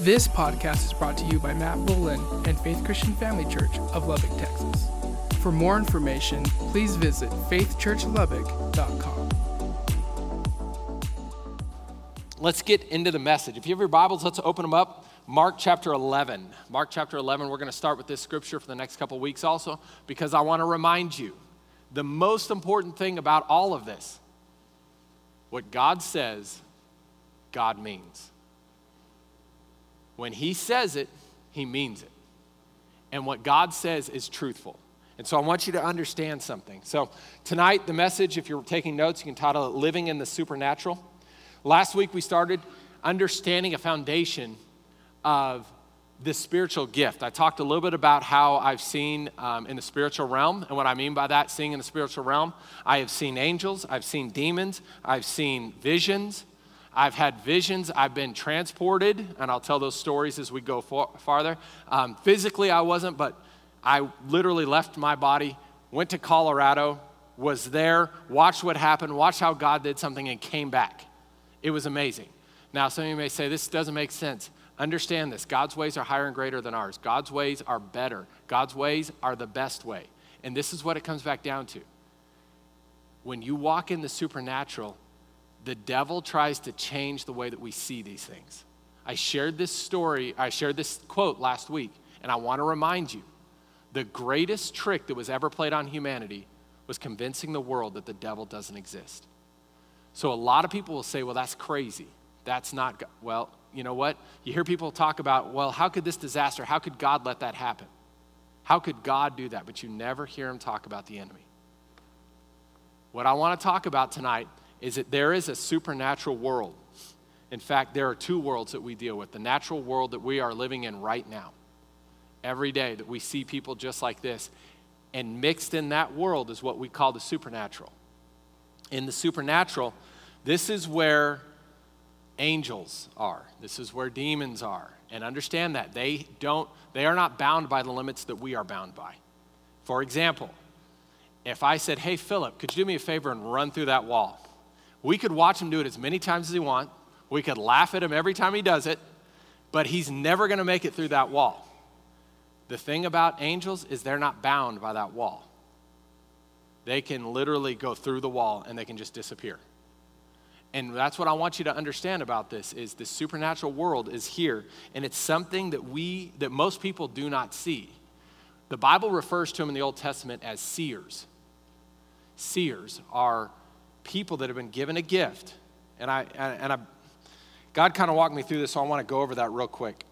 This podcast is brought to you by Matt Bullen and Faith Christian Family Church of Lubbock, Texas. For more information, please visit faithchurchlubbock.com. Let's get into the message. If you have your Bibles, let's open them up. Mark chapter 11. Mark chapter 11, we're going to start with this scripture for the next couple weeks also, because I want to remind you the most important thing about all of this what God says, God means. When He says it, He means it. And what God says is truthful. And so I want you to understand something. So tonight, the message, if you're taking notes, you can title it Living in the Supernatural. Last week, we started understanding a foundation of this spiritual gift. I talked a little bit about how I've seen um, in the spiritual realm, and what I mean by that, seeing in the spiritual realm, I have seen angels, I've seen demons, I've seen visions, I've had visions. I've been transported, and I'll tell those stories as we go far, farther. Um, physically, I wasn't, but I literally left my body, went to Colorado, was there, watched what happened, watched how God did something, and came back. It was amazing. Now, some of you may say, this doesn't make sense. Understand this God's ways are higher and greater than ours. God's ways are better. God's ways are the best way. And this is what it comes back down to. When you walk in the supernatural, the devil tries to change the way that we see these things. I shared this story, I shared this quote last week, and I want to remind you the greatest trick that was ever played on humanity was convincing the world that the devil doesn't exist. So a lot of people will say, well, that's crazy. That's not, God. well, you know what? You hear people talk about, well, how could this disaster, how could God let that happen? How could God do that? But you never hear him talk about the enemy. What I want to talk about tonight is that there is a supernatural world. In fact, there are two worlds that we deal with the natural world that we are living in right now. Every day that we see people just like this, and mixed in that world is what we call the supernatural. In the supernatural, this is where angels are. This is where demons are. And understand that they don't they are not bound by the limits that we are bound by. For example, if I said, "Hey Philip, could you do me a favor and run through that wall?" We could watch him do it as many times as he wants. We could laugh at him every time he does it, but he's never going to make it through that wall. The thing about angels is they're not bound by that wall. They can literally go through the wall and they can just disappear. And that's what I want you to understand about this is the supernatural world is here and it's something that we that most people do not see. The Bible refers to them in the Old Testament as seers. Seers are people that have been given a gift. And I and I God kind of walked me through this, so I want to go over that real quick.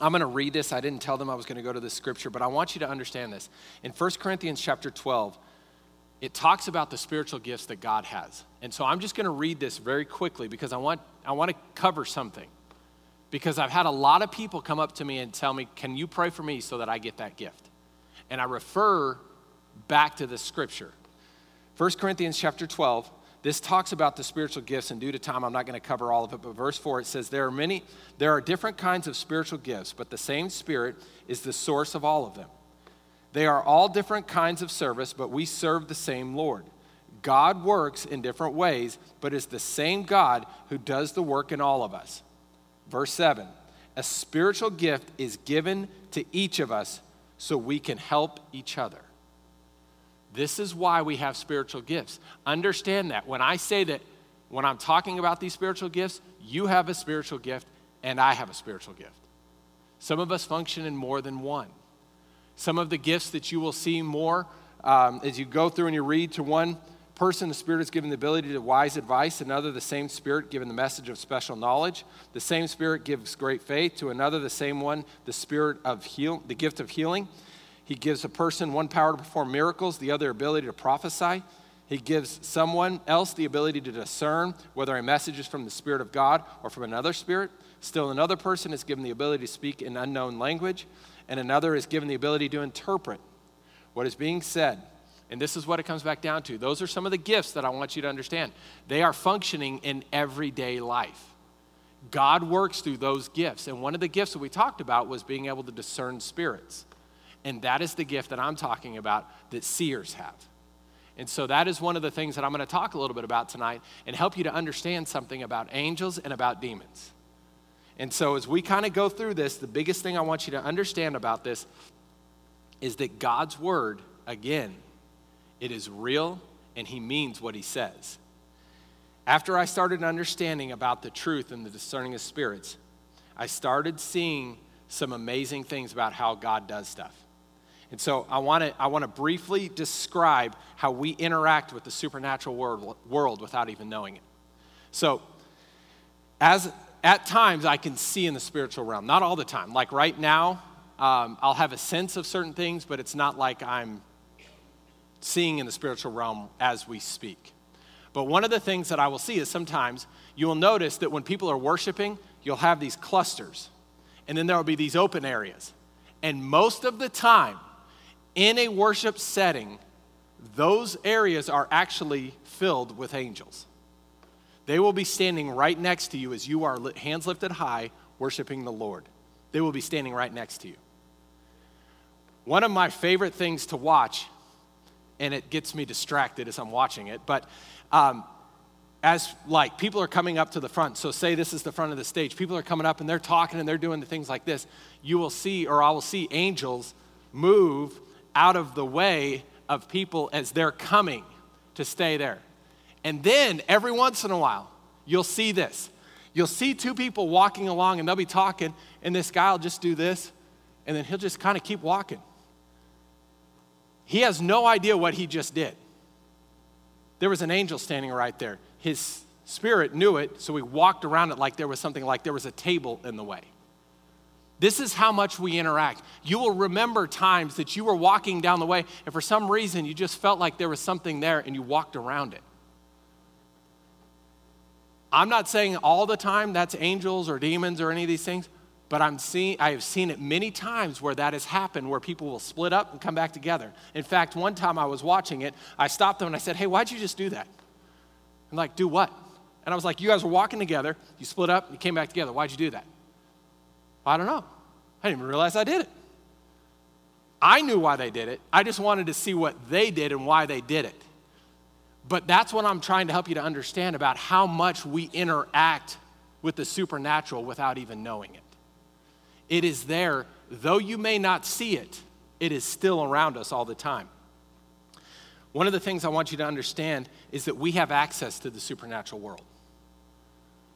I'm going to read this. I didn't tell them I was going to go to this scripture, but I want you to understand this. In 1 Corinthians chapter 12, it talks about the spiritual gifts that God has. And so I'm just going to read this very quickly because I want I want to cover something. Because I've had a lot of people come up to me and tell me, "Can you pray for me so that I get that gift?" And I refer back to the scripture. 1 Corinthians chapter 12, this talks about the spiritual gifts, and due to time, I'm not going to cover all of it, but verse 4, it says, There are many, there are different kinds of spiritual gifts, but the same Spirit is the source of all of them. They are all different kinds of service, but we serve the same Lord. God works in different ways, but it's the same God who does the work in all of us. Verse 7 A spiritual gift is given to each of us so we can help each other. This is why we have spiritual gifts. Understand that. When I say that, when I'm talking about these spiritual gifts, you have a spiritual gift and I have a spiritual gift. Some of us function in more than one. Some of the gifts that you will see more um, as you go through and you read to one person, the Spirit is given the ability to wise advice, another, the same Spirit given the message of special knowledge. The same Spirit gives great faith. To another, the same one, the Spirit of heal, the gift of healing. He gives a person one power to perform miracles, the other ability to prophesy. He gives someone else the ability to discern whether a message is from the Spirit of God or from another spirit. Still, another person is given the ability to speak in unknown language, and another is given the ability to interpret what is being said. And this is what it comes back down to. Those are some of the gifts that I want you to understand. They are functioning in everyday life. God works through those gifts. And one of the gifts that we talked about was being able to discern spirits. And that is the gift that I'm talking about that seers have. And so that is one of the things that I'm going to talk a little bit about tonight and help you to understand something about angels and about demons. And so, as we kind of go through this, the biggest thing I want you to understand about this is that God's word, again, it is real and he means what he says. After I started understanding about the truth and the discerning of spirits, I started seeing some amazing things about how God does stuff. And so I want to I want to briefly describe how we interact with the supernatural world, world without even knowing it. So as at times I can see in the spiritual realm, not all the time. Like right now, um, I'll have a sense of certain things, but it's not like I'm seeing in the spiritual realm as we speak. But one of the things that I will see is sometimes you will notice that when people are worshiping, you'll have these clusters, and then there will be these open areas. And most of the time, in a worship setting, those areas are actually filled with angels. They will be standing right next to you as you are hands lifted high, worshiping the Lord. They will be standing right next to you. One of my favorite things to watch, and it gets me distracted as I'm watching it, but um, as like people are coming up to the front, so say this is the front of the stage, people are coming up and they're talking and they're doing the things like this, you will see, or I will see angels move out of the way of people as they're coming to stay there. And then every once in a while, you'll see this. You'll see two people walking along and they'll be talking, and this guy will just do this, and then he'll just kind of keep walking. He has no idea what he just did. There was an angel standing right there. His spirit knew it, so he walked around it like there was something like there was a table in the way. This is how much we interact. You will remember times that you were walking down the way, and for some reason you just felt like there was something there and you walked around it. I'm not saying all the time that's angels or demons or any of these things, but I'm seeing, I have seen it many times where that has happened, where people will split up and come back together. In fact, one time I was watching it, I stopped them and I said, Hey, why'd you just do that? I'm like, Do what? And I was like, You guys were walking together, you split up, you came back together. Why'd you do that? I don't know. I didn't even realize I did it. I knew why they did it. I just wanted to see what they did and why they did it. But that's what I'm trying to help you to understand about how much we interact with the supernatural without even knowing it. It is there, though you may not see it, it is still around us all the time. One of the things I want you to understand is that we have access to the supernatural world.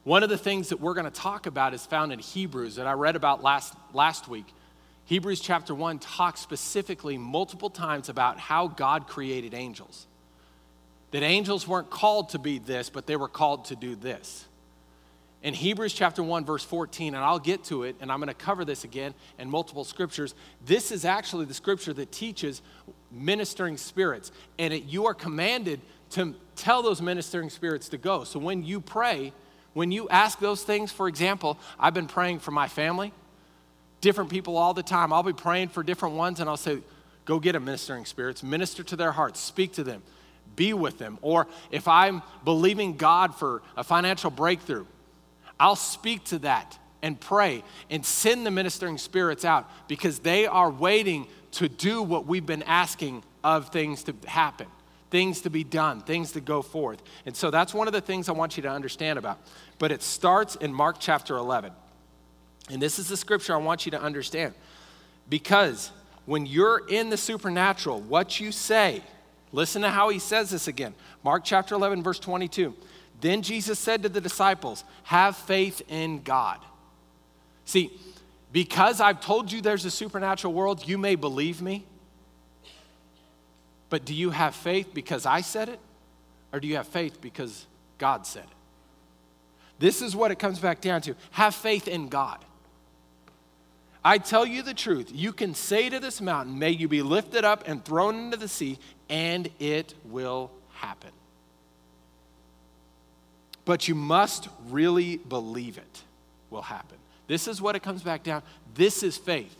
One of the things that we're going to talk about is found in Hebrews that I read about last, last week. Hebrews chapter 1 talks specifically multiple times about how God created angels. That angels weren't called to be this, but they were called to do this. In Hebrews chapter 1, verse 14, and I'll get to it, and I'm going to cover this again in multiple scriptures. This is actually the scripture that teaches ministering spirits, and it, you are commanded to tell those ministering spirits to go. So when you pray, when you ask those things, for example, I've been praying for my family, different people all the time. I'll be praying for different ones and I'll say, go get them, ministering spirits, minister to their hearts, speak to them, be with them. Or if I'm believing God for a financial breakthrough, I'll speak to that and pray and send the ministering spirits out because they are waiting to do what we've been asking of things to happen things to be done, things to go forth. And so that's one of the things I want you to understand about. But it starts in Mark chapter 11. And this is the scripture I want you to understand. Because when you're in the supernatural, what you say, listen to how he says this again. Mark chapter 11, verse 22. Then Jesus said to the disciples, Have faith in God. See, because I've told you there's a supernatural world, you may believe me. But do you have faith because I said it? Or do you have faith because God said it? This is what it comes back down to. Have faith in God. I tell you the truth. You can say to this mountain, May you be lifted up and thrown into the sea, and it will happen. But you must really believe it will happen. This is what it comes back down. This is faith.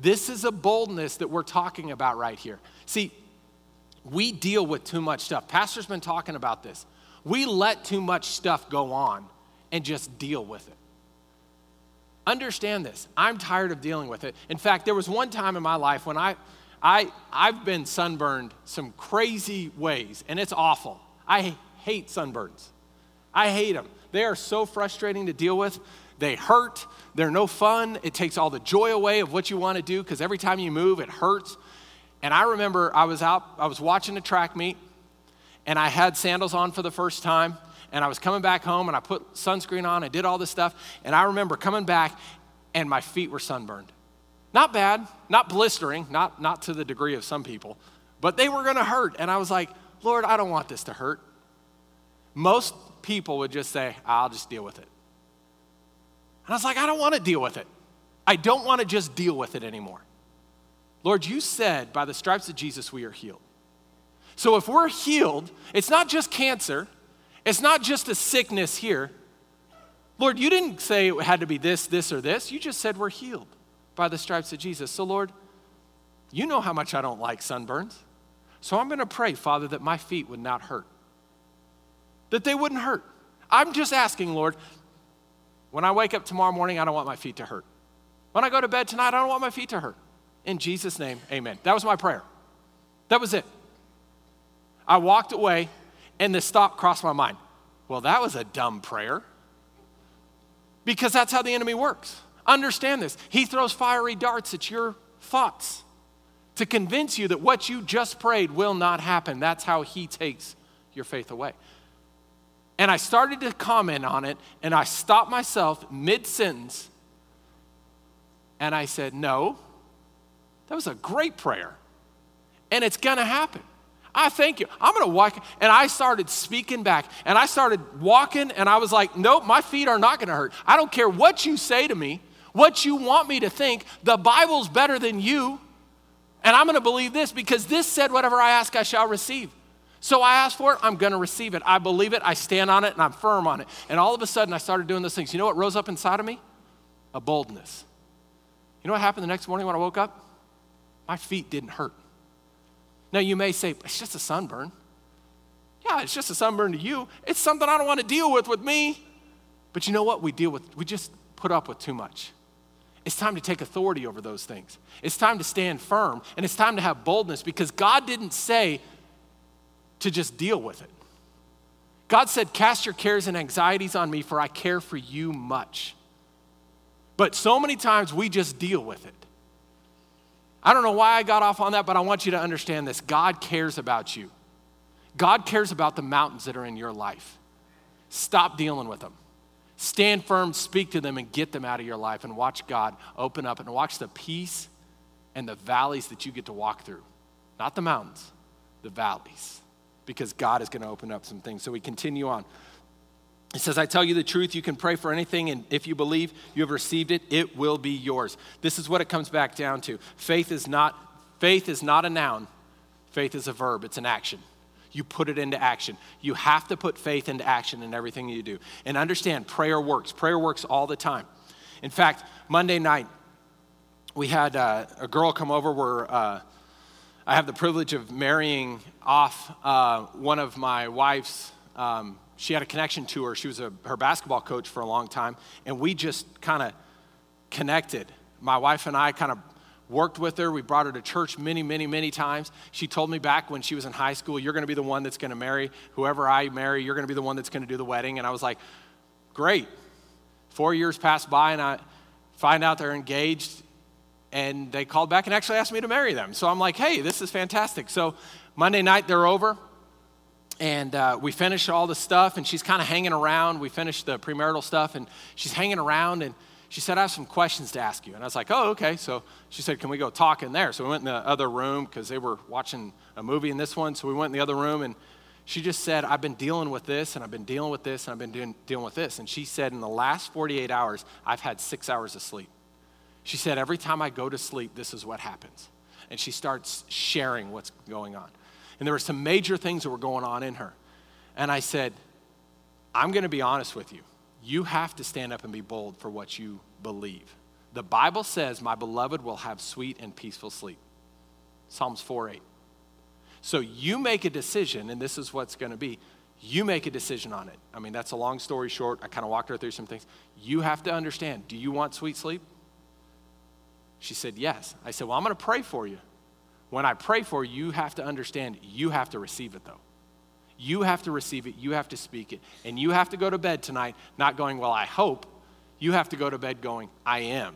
This is a boldness that we're talking about right here. See, we deal with too much stuff. Pastor's been talking about this. We let too much stuff go on and just deal with it. Understand this. I'm tired of dealing with it. In fact, there was one time in my life when I, I, I've been sunburned some crazy ways, and it's awful. I hate sunburns. I hate them. They are so frustrating to deal with. They hurt. They're no fun. It takes all the joy away of what you want to do because every time you move, it hurts. And I remember I was out, I was watching a track meet, and I had sandals on for the first time. And I was coming back home, and I put sunscreen on. I did all this stuff. And I remember coming back, and my feet were sunburned. Not bad, not blistering, not, not to the degree of some people, but they were gonna hurt. And I was like, Lord, I don't want this to hurt. Most people would just say, I'll just deal with it. And I was like, I don't want to deal with it. I don't want to just deal with it anymore. Lord, you said by the stripes of Jesus we are healed. So if we're healed, it's not just cancer, it's not just a sickness here. Lord, you didn't say it had to be this, this, or this. You just said we're healed by the stripes of Jesus. So, Lord, you know how much I don't like sunburns. So I'm going to pray, Father, that my feet would not hurt, that they wouldn't hurt. I'm just asking, Lord, when I wake up tomorrow morning, I don't want my feet to hurt. When I go to bed tonight, I don't want my feet to hurt. In Jesus' name, amen. That was my prayer. That was it. I walked away, and this thought crossed my mind. Well, that was a dumb prayer. Because that's how the enemy works. Understand this. He throws fiery darts at your thoughts to convince you that what you just prayed will not happen. That's how he takes your faith away. And I started to comment on it, and I stopped myself mid sentence, and I said, No, that was a great prayer, and it's gonna happen. I thank you. I'm gonna walk. And I started speaking back and I started walking and I was like, nope, my feet are not gonna hurt. I don't care what you say to me, what you want me to think. The Bible's better than you. And I'm gonna believe this because this said, whatever I ask, I shall receive. So I asked for it, I'm gonna receive it. I believe it, I stand on it, and I'm firm on it. And all of a sudden, I started doing those things. You know what rose up inside of me? A boldness. You know what happened the next morning when I woke up? My feet didn't hurt. Now, you may say, it's just a sunburn. Yeah, it's just a sunburn to you. It's something I don't want to deal with with me. But you know what? We deal with, we just put up with too much. It's time to take authority over those things. It's time to stand firm and it's time to have boldness because God didn't say to just deal with it. God said, Cast your cares and anxieties on me, for I care for you much. But so many times we just deal with it. I don't know why I got off on that, but I want you to understand this God cares about you. God cares about the mountains that are in your life. Stop dealing with them. Stand firm, speak to them, and get them out of your life, and watch God open up and watch the peace and the valleys that you get to walk through. Not the mountains, the valleys, because God is going to open up some things. So we continue on. It says, I tell you the truth, you can pray for anything, and if you believe you have received it, it will be yours. This is what it comes back down to. Faith is not, faith is not a noun, faith is a verb, it's an action. You put it into action. You have to put faith into action in everything you do. And understand, prayer works. Prayer works all the time. In fact, Monday night, we had uh, a girl come over where uh, I have the privilege of marrying off uh, one of my wife's um, she had a connection to her. She was a, her basketball coach for a long time, and we just kind of connected. My wife and I kind of worked with her. We brought her to church many, many, many times. She told me back when she was in high school, You're going to be the one that's going to marry whoever I marry. You're going to be the one that's going to do the wedding. And I was like, Great. Four years passed by, and I find out they're engaged. And they called back and actually asked me to marry them. So I'm like, Hey, this is fantastic. So Monday night, they're over and uh, we finished all the stuff and she's kind of hanging around. We finished the premarital stuff and she's hanging around and she said i have some questions to ask you. And i was like oh okay. So she said can we go talk in there? So we went in the other room because they were watching a movie in this one. So we went in the other room and she just said i've been dealing with this and i've been dealing with this and i've been doing, dealing with this. And she said in the last 48 hours i've had six hours of sleep. She said every time i go to sleep this is what happens. And she starts sharing what's going on and there were some major things that were going on in her. And I said, I'm going to be honest with you. You have to stand up and be bold for what you believe. The Bible says, My beloved will have sweet and peaceful sleep. Psalms 4 8. So you make a decision, and this is what's going to be. You make a decision on it. I mean, that's a long story short. I kind of walked her through some things. You have to understand do you want sweet sleep? She said, Yes. I said, Well, I'm going to pray for you. When I pray for you, you have to understand you have to receive it though. You have to receive it, you have to speak it, and you have to go to bed tonight not going, Well, I hope. You have to go to bed going, I am.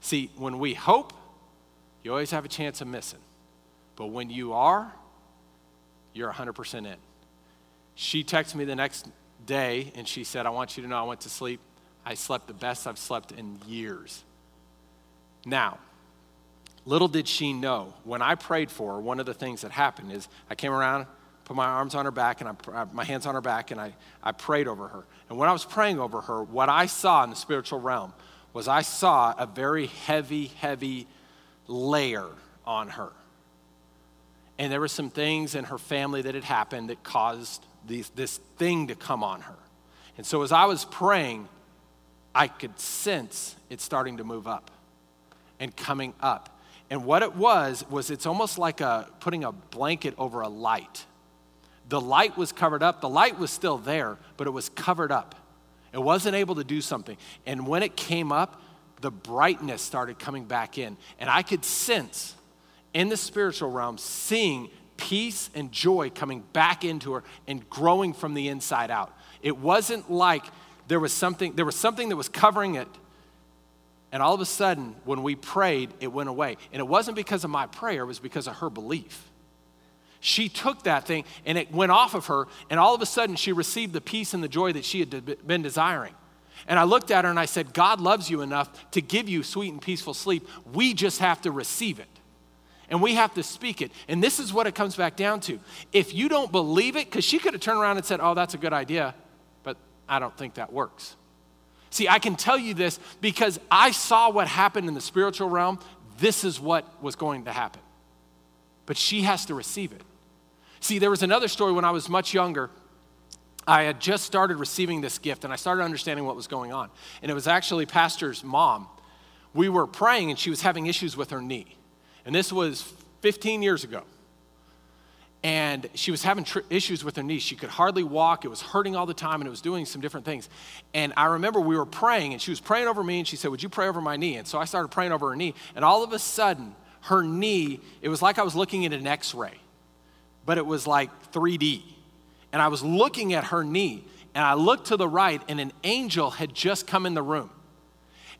See, when we hope, you always have a chance of missing. But when you are, you're 100% in. She texted me the next day and she said, I want you to know I went to sleep. I slept the best I've slept in years. Now, little did she know, when I prayed for her, one of the things that happened is I came around, put my arms on her back, and I, uh, my hands on her back, and I, I prayed over her. And when I was praying over her, what I saw in the spiritual realm was I saw a very heavy, heavy layer on her. And there were some things in her family that had happened that caused these, this thing to come on her. And so as I was praying, I could sense it starting to move up and coming up. And what it was, was it's almost like a, putting a blanket over a light. The light was covered up. The light was still there, but it was covered up. It wasn't able to do something. And when it came up, the brightness started coming back in. And I could sense in the spiritual realm, seeing peace and joy coming back into her and growing from the inside out. It wasn't like there was something, there was something that was covering it. And all of a sudden, when we prayed, it went away. And it wasn't because of my prayer, it was because of her belief. She took that thing and it went off of her, and all of a sudden, she received the peace and the joy that she had been desiring. And I looked at her and I said, God loves you enough to give you sweet and peaceful sleep. We just have to receive it and we have to speak it. And this is what it comes back down to. If you don't believe it, because she could have turned around and said, Oh, that's a good idea, but I don't think that works. See, I can tell you this because I saw what happened in the spiritual realm. This is what was going to happen. But she has to receive it. See, there was another story when I was much younger. I had just started receiving this gift and I started understanding what was going on. And it was actually Pastor's mom. We were praying and she was having issues with her knee. And this was 15 years ago. And she was having tr- issues with her knee. She could hardly walk. It was hurting all the time, and it was doing some different things. And I remember we were praying, and she was praying over me, and she said, Would you pray over my knee? And so I started praying over her knee. And all of a sudden, her knee, it was like I was looking at an x ray, but it was like 3D. And I was looking at her knee, and I looked to the right, and an angel had just come in the room.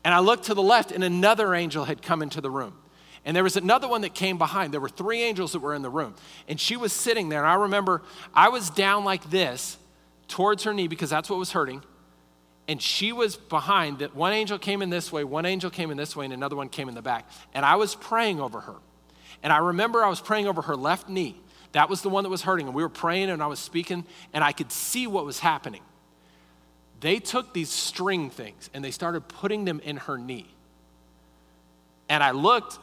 And I looked to the left, and another angel had come into the room. And there was another one that came behind. There were three angels that were in the room. And she was sitting there. And I remember I was down like this towards her knee because that's what was hurting. And she was behind that one angel came in this way, one angel came in this way, and another one came in the back. And I was praying over her. And I remember I was praying over her left knee. That was the one that was hurting. And we were praying and I was speaking, and I could see what was happening. They took these string things and they started putting them in her knee. And I looked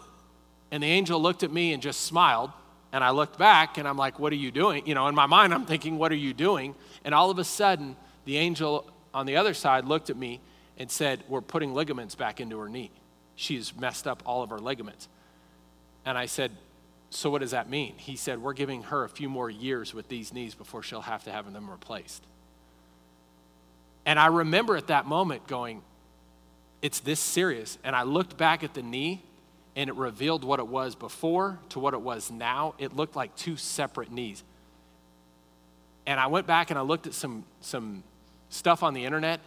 and the angel looked at me and just smiled. And I looked back and I'm like, What are you doing? You know, in my mind, I'm thinking, What are you doing? And all of a sudden, the angel on the other side looked at me and said, We're putting ligaments back into her knee. She's messed up all of her ligaments. And I said, So what does that mean? He said, We're giving her a few more years with these knees before she'll have to have them replaced. And I remember at that moment going, It's this serious. And I looked back at the knee and it revealed what it was before to what it was now. It looked like two separate knees. And I went back and I looked at some, some stuff on the internet,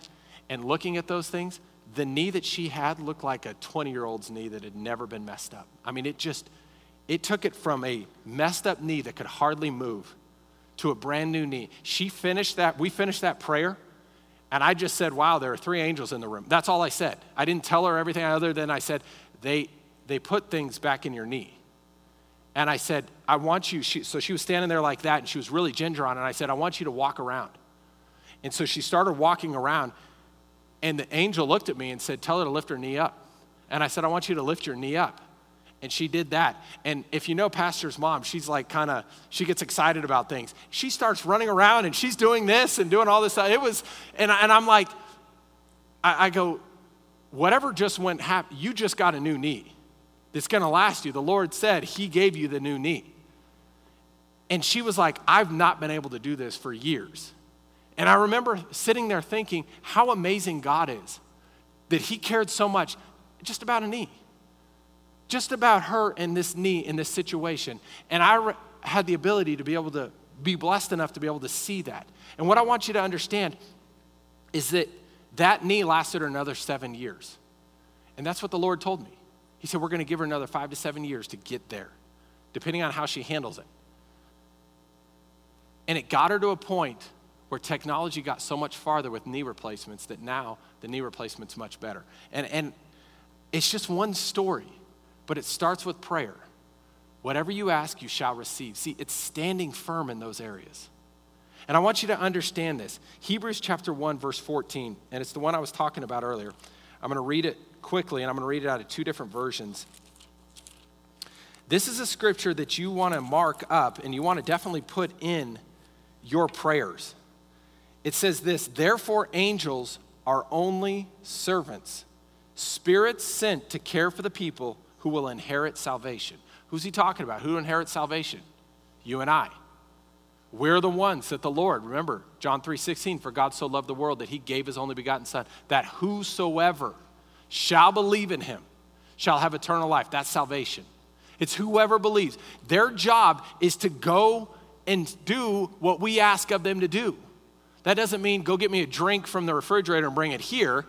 and looking at those things, the knee that she had looked like a 20 year old's knee that had never been messed up. I mean, it just, it took it from a messed up knee that could hardly move to a brand new knee. She finished that, we finished that prayer, and I just said, Wow, there are three angels in the room. That's all I said. I didn't tell her everything other than I said, They, they put things back in your knee. And I said, I want you, she, so she was standing there like that and she was really ginger on it. And I said, I want you to walk around. And so she started walking around and the angel looked at me and said, Tell her to lift her knee up. And I said, I want you to lift your knee up. And she did that. And if you know Pastor's mom, she's like kind of, she gets excited about things. She starts running around and she's doing this and doing all this. It was, and, and I'm like, I, I go, whatever just went, hap- you just got a new knee that's going to last you. The Lord said He gave you the new knee. And she was like, I've not been able to do this for years. And I remember sitting there thinking how amazing God is that He cared so much just about a knee, just about her and this knee in this situation. And I re- had the ability to be able to be blessed enough to be able to see that. And what I want you to understand is that that knee lasted another seven years. And that's what the Lord told me. He said, We're going to give her another five to seven years to get there, depending on how she handles it. And it got her to a point where technology got so much farther with knee replacements that now the knee replacement's much better. And, and it's just one story, but it starts with prayer. Whatever you ask, you shall receive. See, it's standing firm in those areas. And I want you to understand this. Hebrews chapter 1, verse 14, and it's the one I was talking about earlier. I'm going to read it quickly, and I'm going to read it out of two different versions. This is a scripture that you want to mark up and you want to definitely put in your prayers. It says this Therefore, angels are only servants, spirits sent to care for the people who will inherit salvation. Who's he talking about? Who inherits salvation? You and I. We're the ones that the Lord, remember, John 3:16, for God so loved the world that he gave his only begotten son, that whosoever shall believe in him shall have eternal life. That's salvation. It's whoever believes. Their job is to go and do what we ask of them to do. That doesn't mean go get me a drink from the refrigerator and bring it here.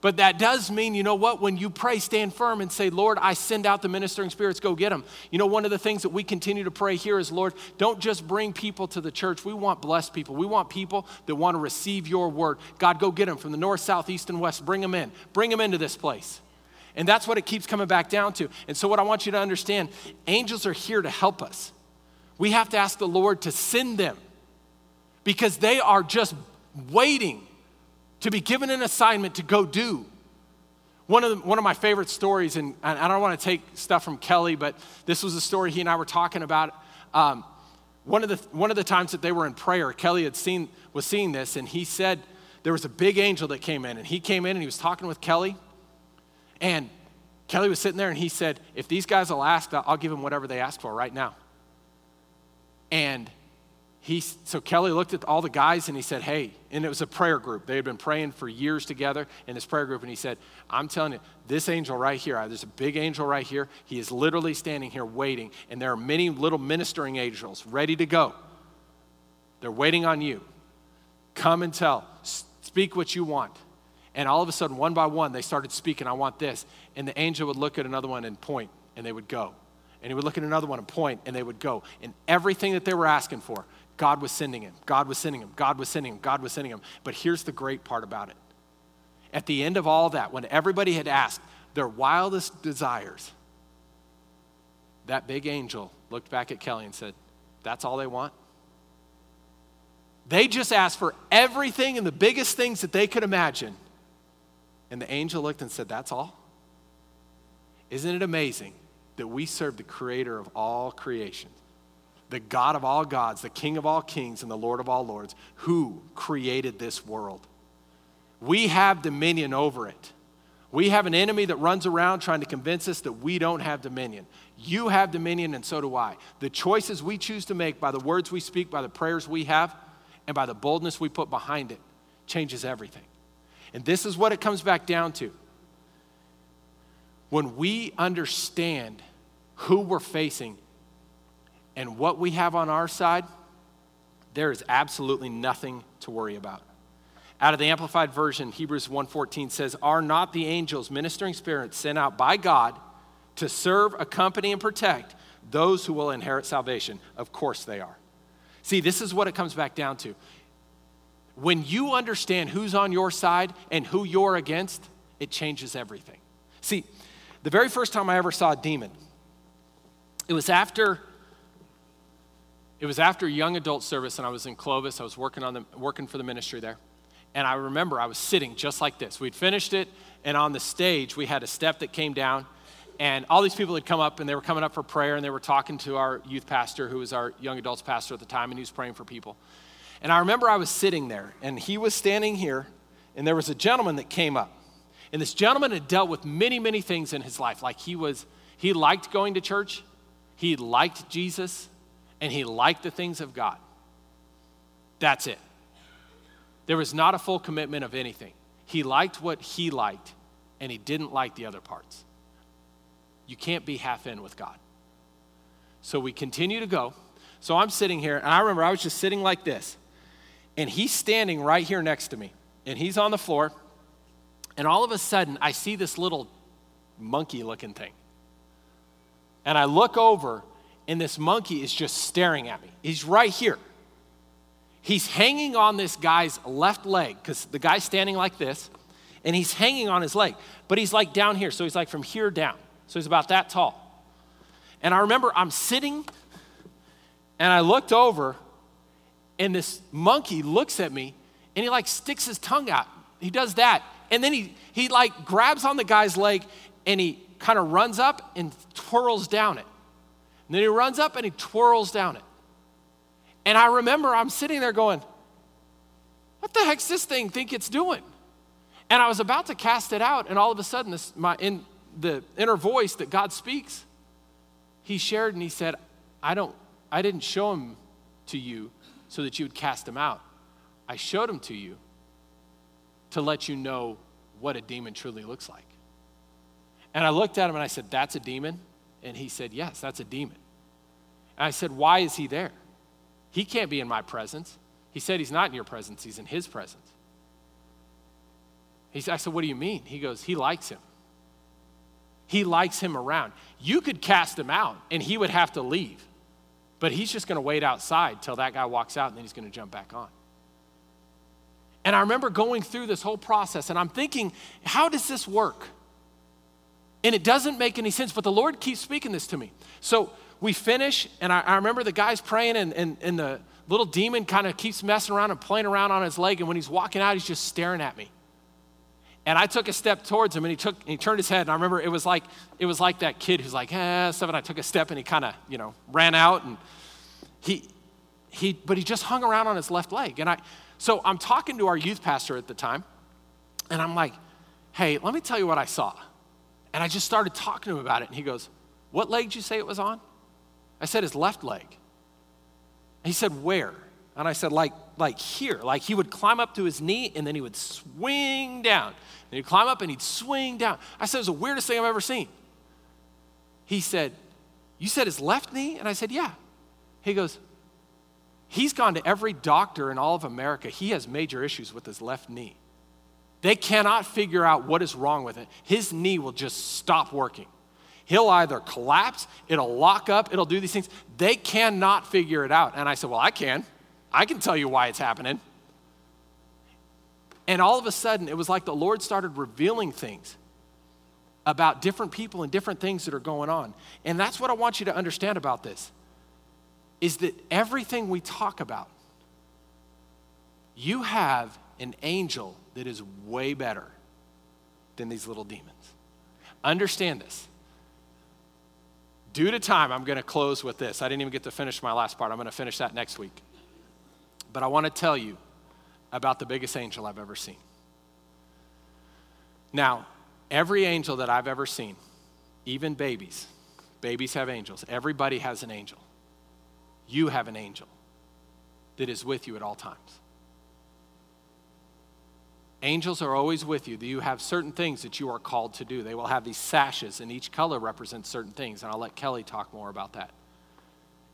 But that does mean, you know what, when you pray, stand firm and say, Lord, I send out the ministering spirits, go get them. You know, one of the things that we continue to pray here is, Lord, don't just bring people to the church. We want blessed people. We want people that want to receive your word. God, go get them from the north, south, east, and west. Bring them in. Bring them into this place. And that's what it keeps coming back down to. And so, what I want you to understand angels are here to help us. We have to ask the Lord to send them because they are just waiting to be given an assignment to go do. One of, the, one of my favorite stories, and I don't want to take stuff from Kelly, but this was a story he and I were talking about. Um, one, of the, one of the times that they were in prayer, Kelly had seen, was seeing this, and he said there was a big angel that came in, and he came in and he was talking with Kelly, and Kelly was sitting there, and he said, If these guys will ask, I'll give them whatever they ask for right now. And he, so Kelly looked at all the guys and he said, Hey, and it was a prayer group. They had been praying for years together in this prayer group. And he said, I'm telling you, this angel right here, there's a big angel right here. He is literally standing here waiting. And there are many little ministering angels ready to go. They're waiting on you. Come and tell, speak what you want. And all of a sudden, one by one, they started speaking, I want this. And the angel would look at another one and point, and they would go. And he would look at another one and point, and they would go. And everything that they were asking for, God was sending him. God was sending him. God was sending him. God was sending him. But here's the great part about it. At the end of all that, when everybody had asked their wildest desires, that big angel looked back at Kelly and said, That's all they want? They just asked for everything and the biggest things that they could imagine. And the angel looked and said, That's all? Isn't it amazing that we serve the creator of all creation? The God of all gods, the King of all kings, and the Lord of all lords, who created this world. We have dominion over it. We have an enemy that runs around trying to convince us that we don't have dominion. You have dominion, and so do I. The choices we choose to make by the words we speak, by the prayers we have, and by the boldness we put behind it changes everything. And this is what it comes back down to. When we understand who we're facing and what we have on our side, there is absolutely nothing to worry about. Out of the amplified version, Hebrews 1:14 says, "Are not the angels ministering spirits sent out by God to serve, accompany and protect those who will inherit salvation?" Of course they are. See, this is what it comes back down to. When you understand who's on your side and who you're against, it changes everything. See, the very first time I ever saw a demon, it was after it was after young adult service, and I was in Clovis. I was working, on the, working for the ministry there. And I remember I was sitting just like this. We'd finished it, and on the stage, we had a step that came down, and all these people had come up, and they were coming up for prayer, and they were talking to our youth pastor, who was our young adults pastor at the time, and he was praying for people. And I remember I was sitting there, and he was standing here, and there was a gentleman that came up. And this gentleman had dealt with many, many things in his life. Like he was, he liked going to church, he liked Jesus, and he liked the things of God. That's it. There was not a full commitment of anything. He liked what he liked, and he didn't like the other parts. You can't be half in with God. So we continue to go. So I'm sitting here, and I remember I was just sitting like this, and he's standing right here next to me, and he's on the floor, and all of a sudden I see this little monkey looking thing. And I look over, and this monkey is just staring at me. He's right here. He's hanging on this guy's left leg because the guy's standing like this, and he's hanging on his leg, but he's like down here. So he's like from here down. So he's about that tall. And I remember I'm sitting and I looked over, and this monkey looks at me and he like sticks his tongue out. He does that. And then he, he like grabs on the guy's leg and he kind of runs up and twirls down it. And then he runs up and he twirls down it. And I remember I'm sitting there going, what the heck's this thing think it's doing? And I was about to cast it out, and all of a sudden, this, my, in the inner voice that God speaks, he shared and he said, I, don't, I didn't show him to you so that you would cast him out. I showed him to you to let you know what a demon truly looks like. And I looked at him and I said, That's a demon? And he said, Yes, that's a demon. And I said, Why is he there? He can't be in my presence. He said he's not in your presence, he's in his presence. He said, I said, What do you mean? He goes, He likes him. He likes him around. You could cast him out and he would have to leave, but he's just going to wait outside till that guy walks out and then he's going to jump back on. And I remember going through this whole process and I'm thinking, how does this work? And it doesn't make any sense, but the Lord keeps speaking this to me. So we finish, and I, I remember the guy's praying, and, and, and the little demon kind of keeps messing around and playing around on his leg. And when he's walking out, he's just staring at me. And I took a step towards him and he took and he turned his head. And I remember it was like it was like that kid who's like, eh. And I took a step and he kind of, you know, ran out and he he but he just hung around on his left leg. And I so I'm talking to our youth pastor at the time, and I'm like, hey, let me tell you what I saw. And I just started talking to him about it. And he goes, What leg did you say it was on? I said his left leg. He said, Where? And I said, like, like here. Like he would climb up to his knee and then he would swing down. And he'd climb up and he'd swing down. I said, it was the weirdest thing I've ever seen. He said, You said his left knee? And I said, Yeah. He goes, He's gone to every doctor in all of America. He has major issues with his left knee. They cannot figure out what is wrong with it. His knee will just stop working. He'll either collapse, it'll lock up, it'll do these things. They cannot figure it out. And I said, Well, I can. I can tell you why it's happening. And all of a sudden, it was like the Lord started revealing things about different people and different things that are going on. And that's what I want you to understand about this is that everything we talk about, you have an angel that is way better than these little demons. Understand this. Due to time, I'm going to close with this. I didn't even get to finish my last part. I'm going to finish that next week. But I want to tell you about the biggest angel I've ever seen. Now, every angel that I've ever seen, even babies, babies have angels. Everybody has an angel. You have an angel that is with you at all times. Angels are always with you. You have certain things that you are called to do. They will have these sashes, and each color represents certain things. And I'll let Kelly talk more about that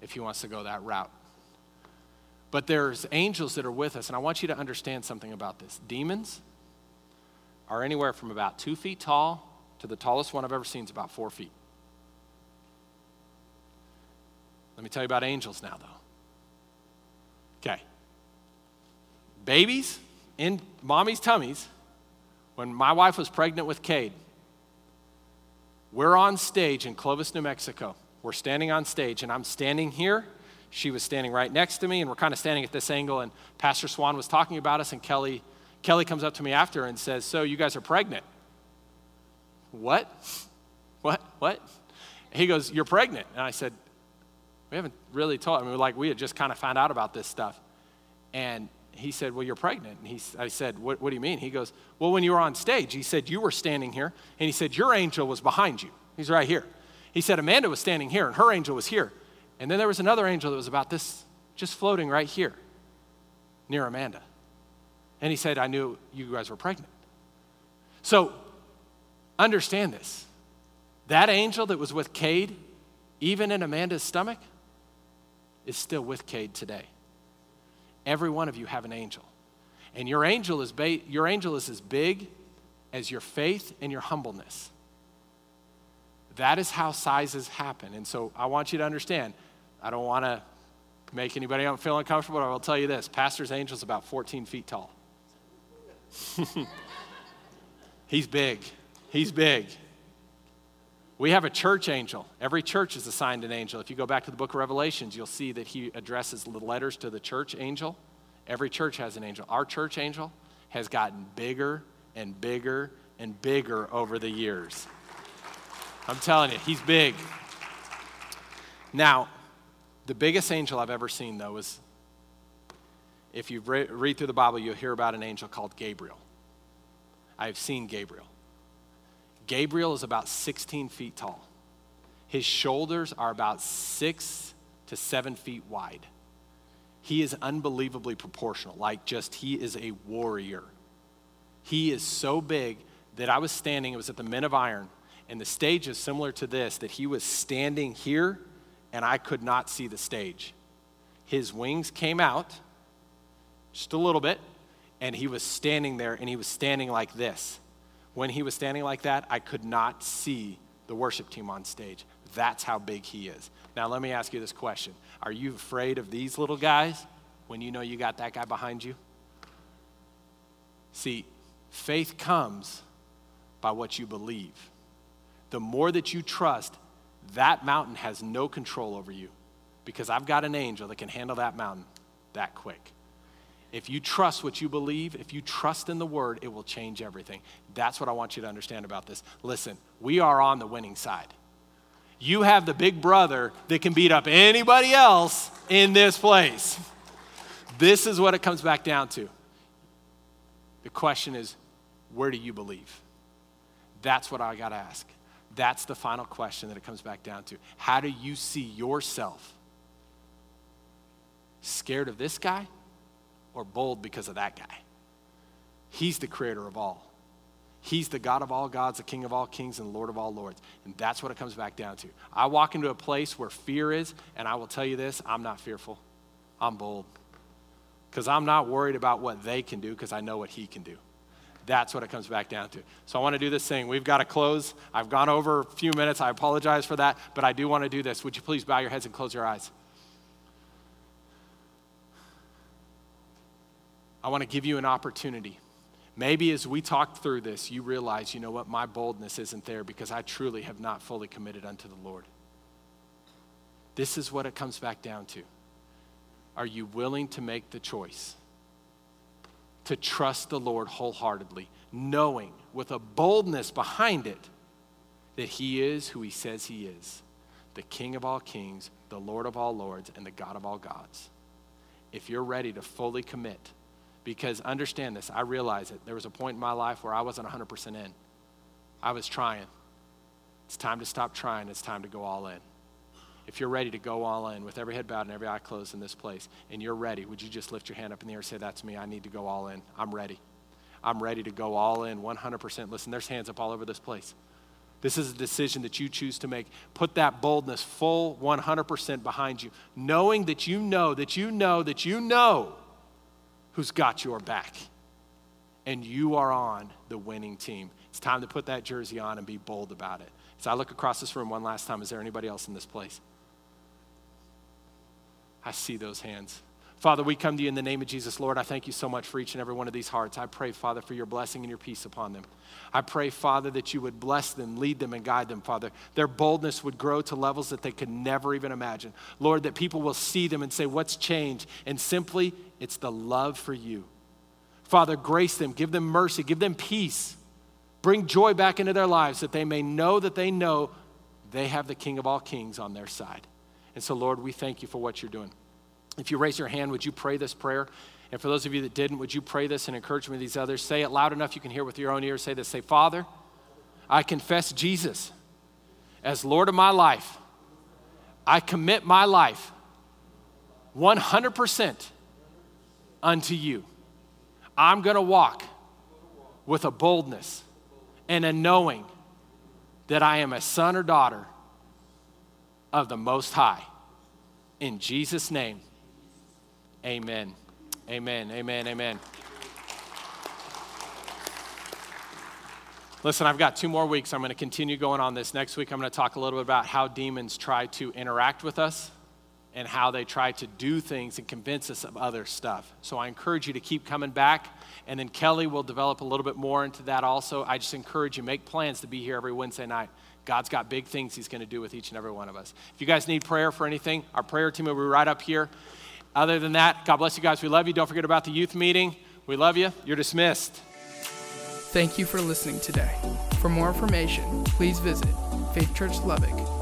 if he wants to go that route. But there's angels that are with us, and I want you to understand something about this. Demons are anywhere from about two feet tall to the tallest one I've ever seen is about four feet. Let me tell you about angels now, though. Okay. Babies in mommy's tummies, when my wife was pregnant with Cade, we're on stage in Clovis, New Mexico. We're standing on stage, and I'm standing here she was standing right next to me, and we're kind of standing at this angle. And Pastor Swan was talking about us, and Kelly, Kelly comes up to me after and says, So you guys are pregnant. What? What? What? He goes, You're pregnant. And I said, We haven't really told. I mean, like we had just kind of found out about this stuff. And he said, Well, you're pregnant. And he, I said, what, what do you mean? He goes, Well, when you were on stage, he said, You were standing here. And he said, Your angel was behind you. He's right here. He said, Amanda was standing here, and her angel was here. And then there was another angel that was about this, just floating right here near Amanda. And he said, I knew you guys were pregnant. So understand this. That angel that was with Cade, even in Amanda's stomach, is still with Cade today. Every one of you have an angel. And your angel is, ba- your angel is as big as your faith and your humbleness. That is how sizes happen. And so I want you to understand, I don't want to make anybody feel uncomfortable, I will tell you this Pastor's angel is about 14 feet tall. He's big. He's big. We have a church angel. Every church is assigned an angel. If you go back to the book of Revelations, you'll see that he addresses the letters to the church angel. Every church has an angel. Our church angel has gotten bigger and bigger and bigger over the years. I'm telling you, he's big. Now, the biggest angel I've ever seen, though, is if you re- read through the Bible, you'll hear about an angel called Gabriel. I've seen Gabriel. Gabriel is about 16 feet tall. His shoulders are about six to seven feet wide. He is unbelievably proportional, like just he is a warrior. He is so big that I was standing, it was at the Men of Iron, and the stage is similar to this that he was standing here and I could not see the stage. His wings came out just a little bit, and he was standing there and he was standing like this. When he was standing like that, I could not see the worship team on stage. That's how big he is. Now, let me ask you this question Are you afraid of these little guys when you know you got that guy behind you? See, faith comes by what you believe. The more that you trust, that mountain has no control over you because I've got an angel that can handle that mountain that quick. If you trust what you believe, if you trust in the word, it will change everything. That's what I want you to understand about this. Listen, we are on the winning side. You have the big brother that can beat up anybody else in this place. This is what it comes back down to. The question is, where do you believe? That's what I got to ask. That's the final question that it comes back down to. How do you see yourself? Scared of this guy or bold because of that guy? He's the creator of all. He's the God of all gods, the King of all kings, and Lord of all lords. And that's what it comes back down to. I walk into a place where fear is, and I will tell you this I'm not fearful. I'm bold. Because I'm not worried about what they can do, because I know what He can do. That's what it comes back down to. So I want to do this thing. We've got to close. I've gone over a few minutes. I apologize for that, but I do want to do this. Would you please bow your heads and close your eyes? I want to give you an opportunity. Maybe as we talk through this, you realize, you know what, my boldness isn't there because I truly have not fully committed unto the Lord. This is what it comes back down to. Are you willing to make the choice? to trust the Lord wholeheartedly, knowing with a boldness behind it that He is who He says He is the King of all kings, the Lord of all lords, and the God of all gods. If you're ready to fully commit, because understand this, I realize it. There was a point in my life where I wasn't 100% in. I was trying. It's time to stop trying, it's time to go all in if you're ready to go all in with every head bowed and every eye closed in this place, and you're ready, would you just lift your hand up in the air and say, That's me. I need to go all in. I'm ready. I'm ready to go all in 100%. Listen, there's hands up all over this place. This is a decision that you choose to make. Put that boldness full 100% behind you, knowing that you know, that you know, that you know who's got your back. And you are on the winning team. It's time to put that jersey on and be bold about it. As I look across this room one last time, is there anybody else in this place? I see those hands. Father, we come to you in the name of Jesus. Lord, I thank you so much for each and every one of these hearts. I pray, Father, for your blessing and your peace upon them. I pray, Father, that you would bless them, lead them, and guide them, Father. Their boldness would grow to levels that they could never even imagine. Lord, that people will see them and say, What's changed? And simply, it's the love for you. Father, grace them, give them mercy, give them peace. Bring joy back into their lives that they may know that they know they have the King of all kings on their side. And so, Lord, we thank you for what you're doing. If you raise your hand, would you pray this prayer? And for those of you that didn't, would you pray this and encourage me these others? Say it loud enough you can hear with your own ears. Say this. Say, Father, I confess Jesus as Lord of my life. I commit my life 100% unto you. I'm going to walk with a boldness and a knowing that I am a son or daughter of the Most High In Jesus' name, amen. Amen. Amen. Amen. Listen, I've got two more weeks. I'm going to continue going on this. Next week, I'm going to talk a little bit about how demons try to interact with us and how they try to do things and convince us of other stuff. So I encourage you to keep coming back. And then Kelly will develop a little bit more into that also. I just encourage you, make plans to be here every Wednesday night. God's got big things He's going to do with each and every one of us. If you guys need prayer for anything, our prayer team will be right up here. Other than that, God bless you guys. We love you. Don't forget about the youth meeting. We love you. You're dismissed. Thank you for listening today. For more information, please visit faithchurchlubbock.com.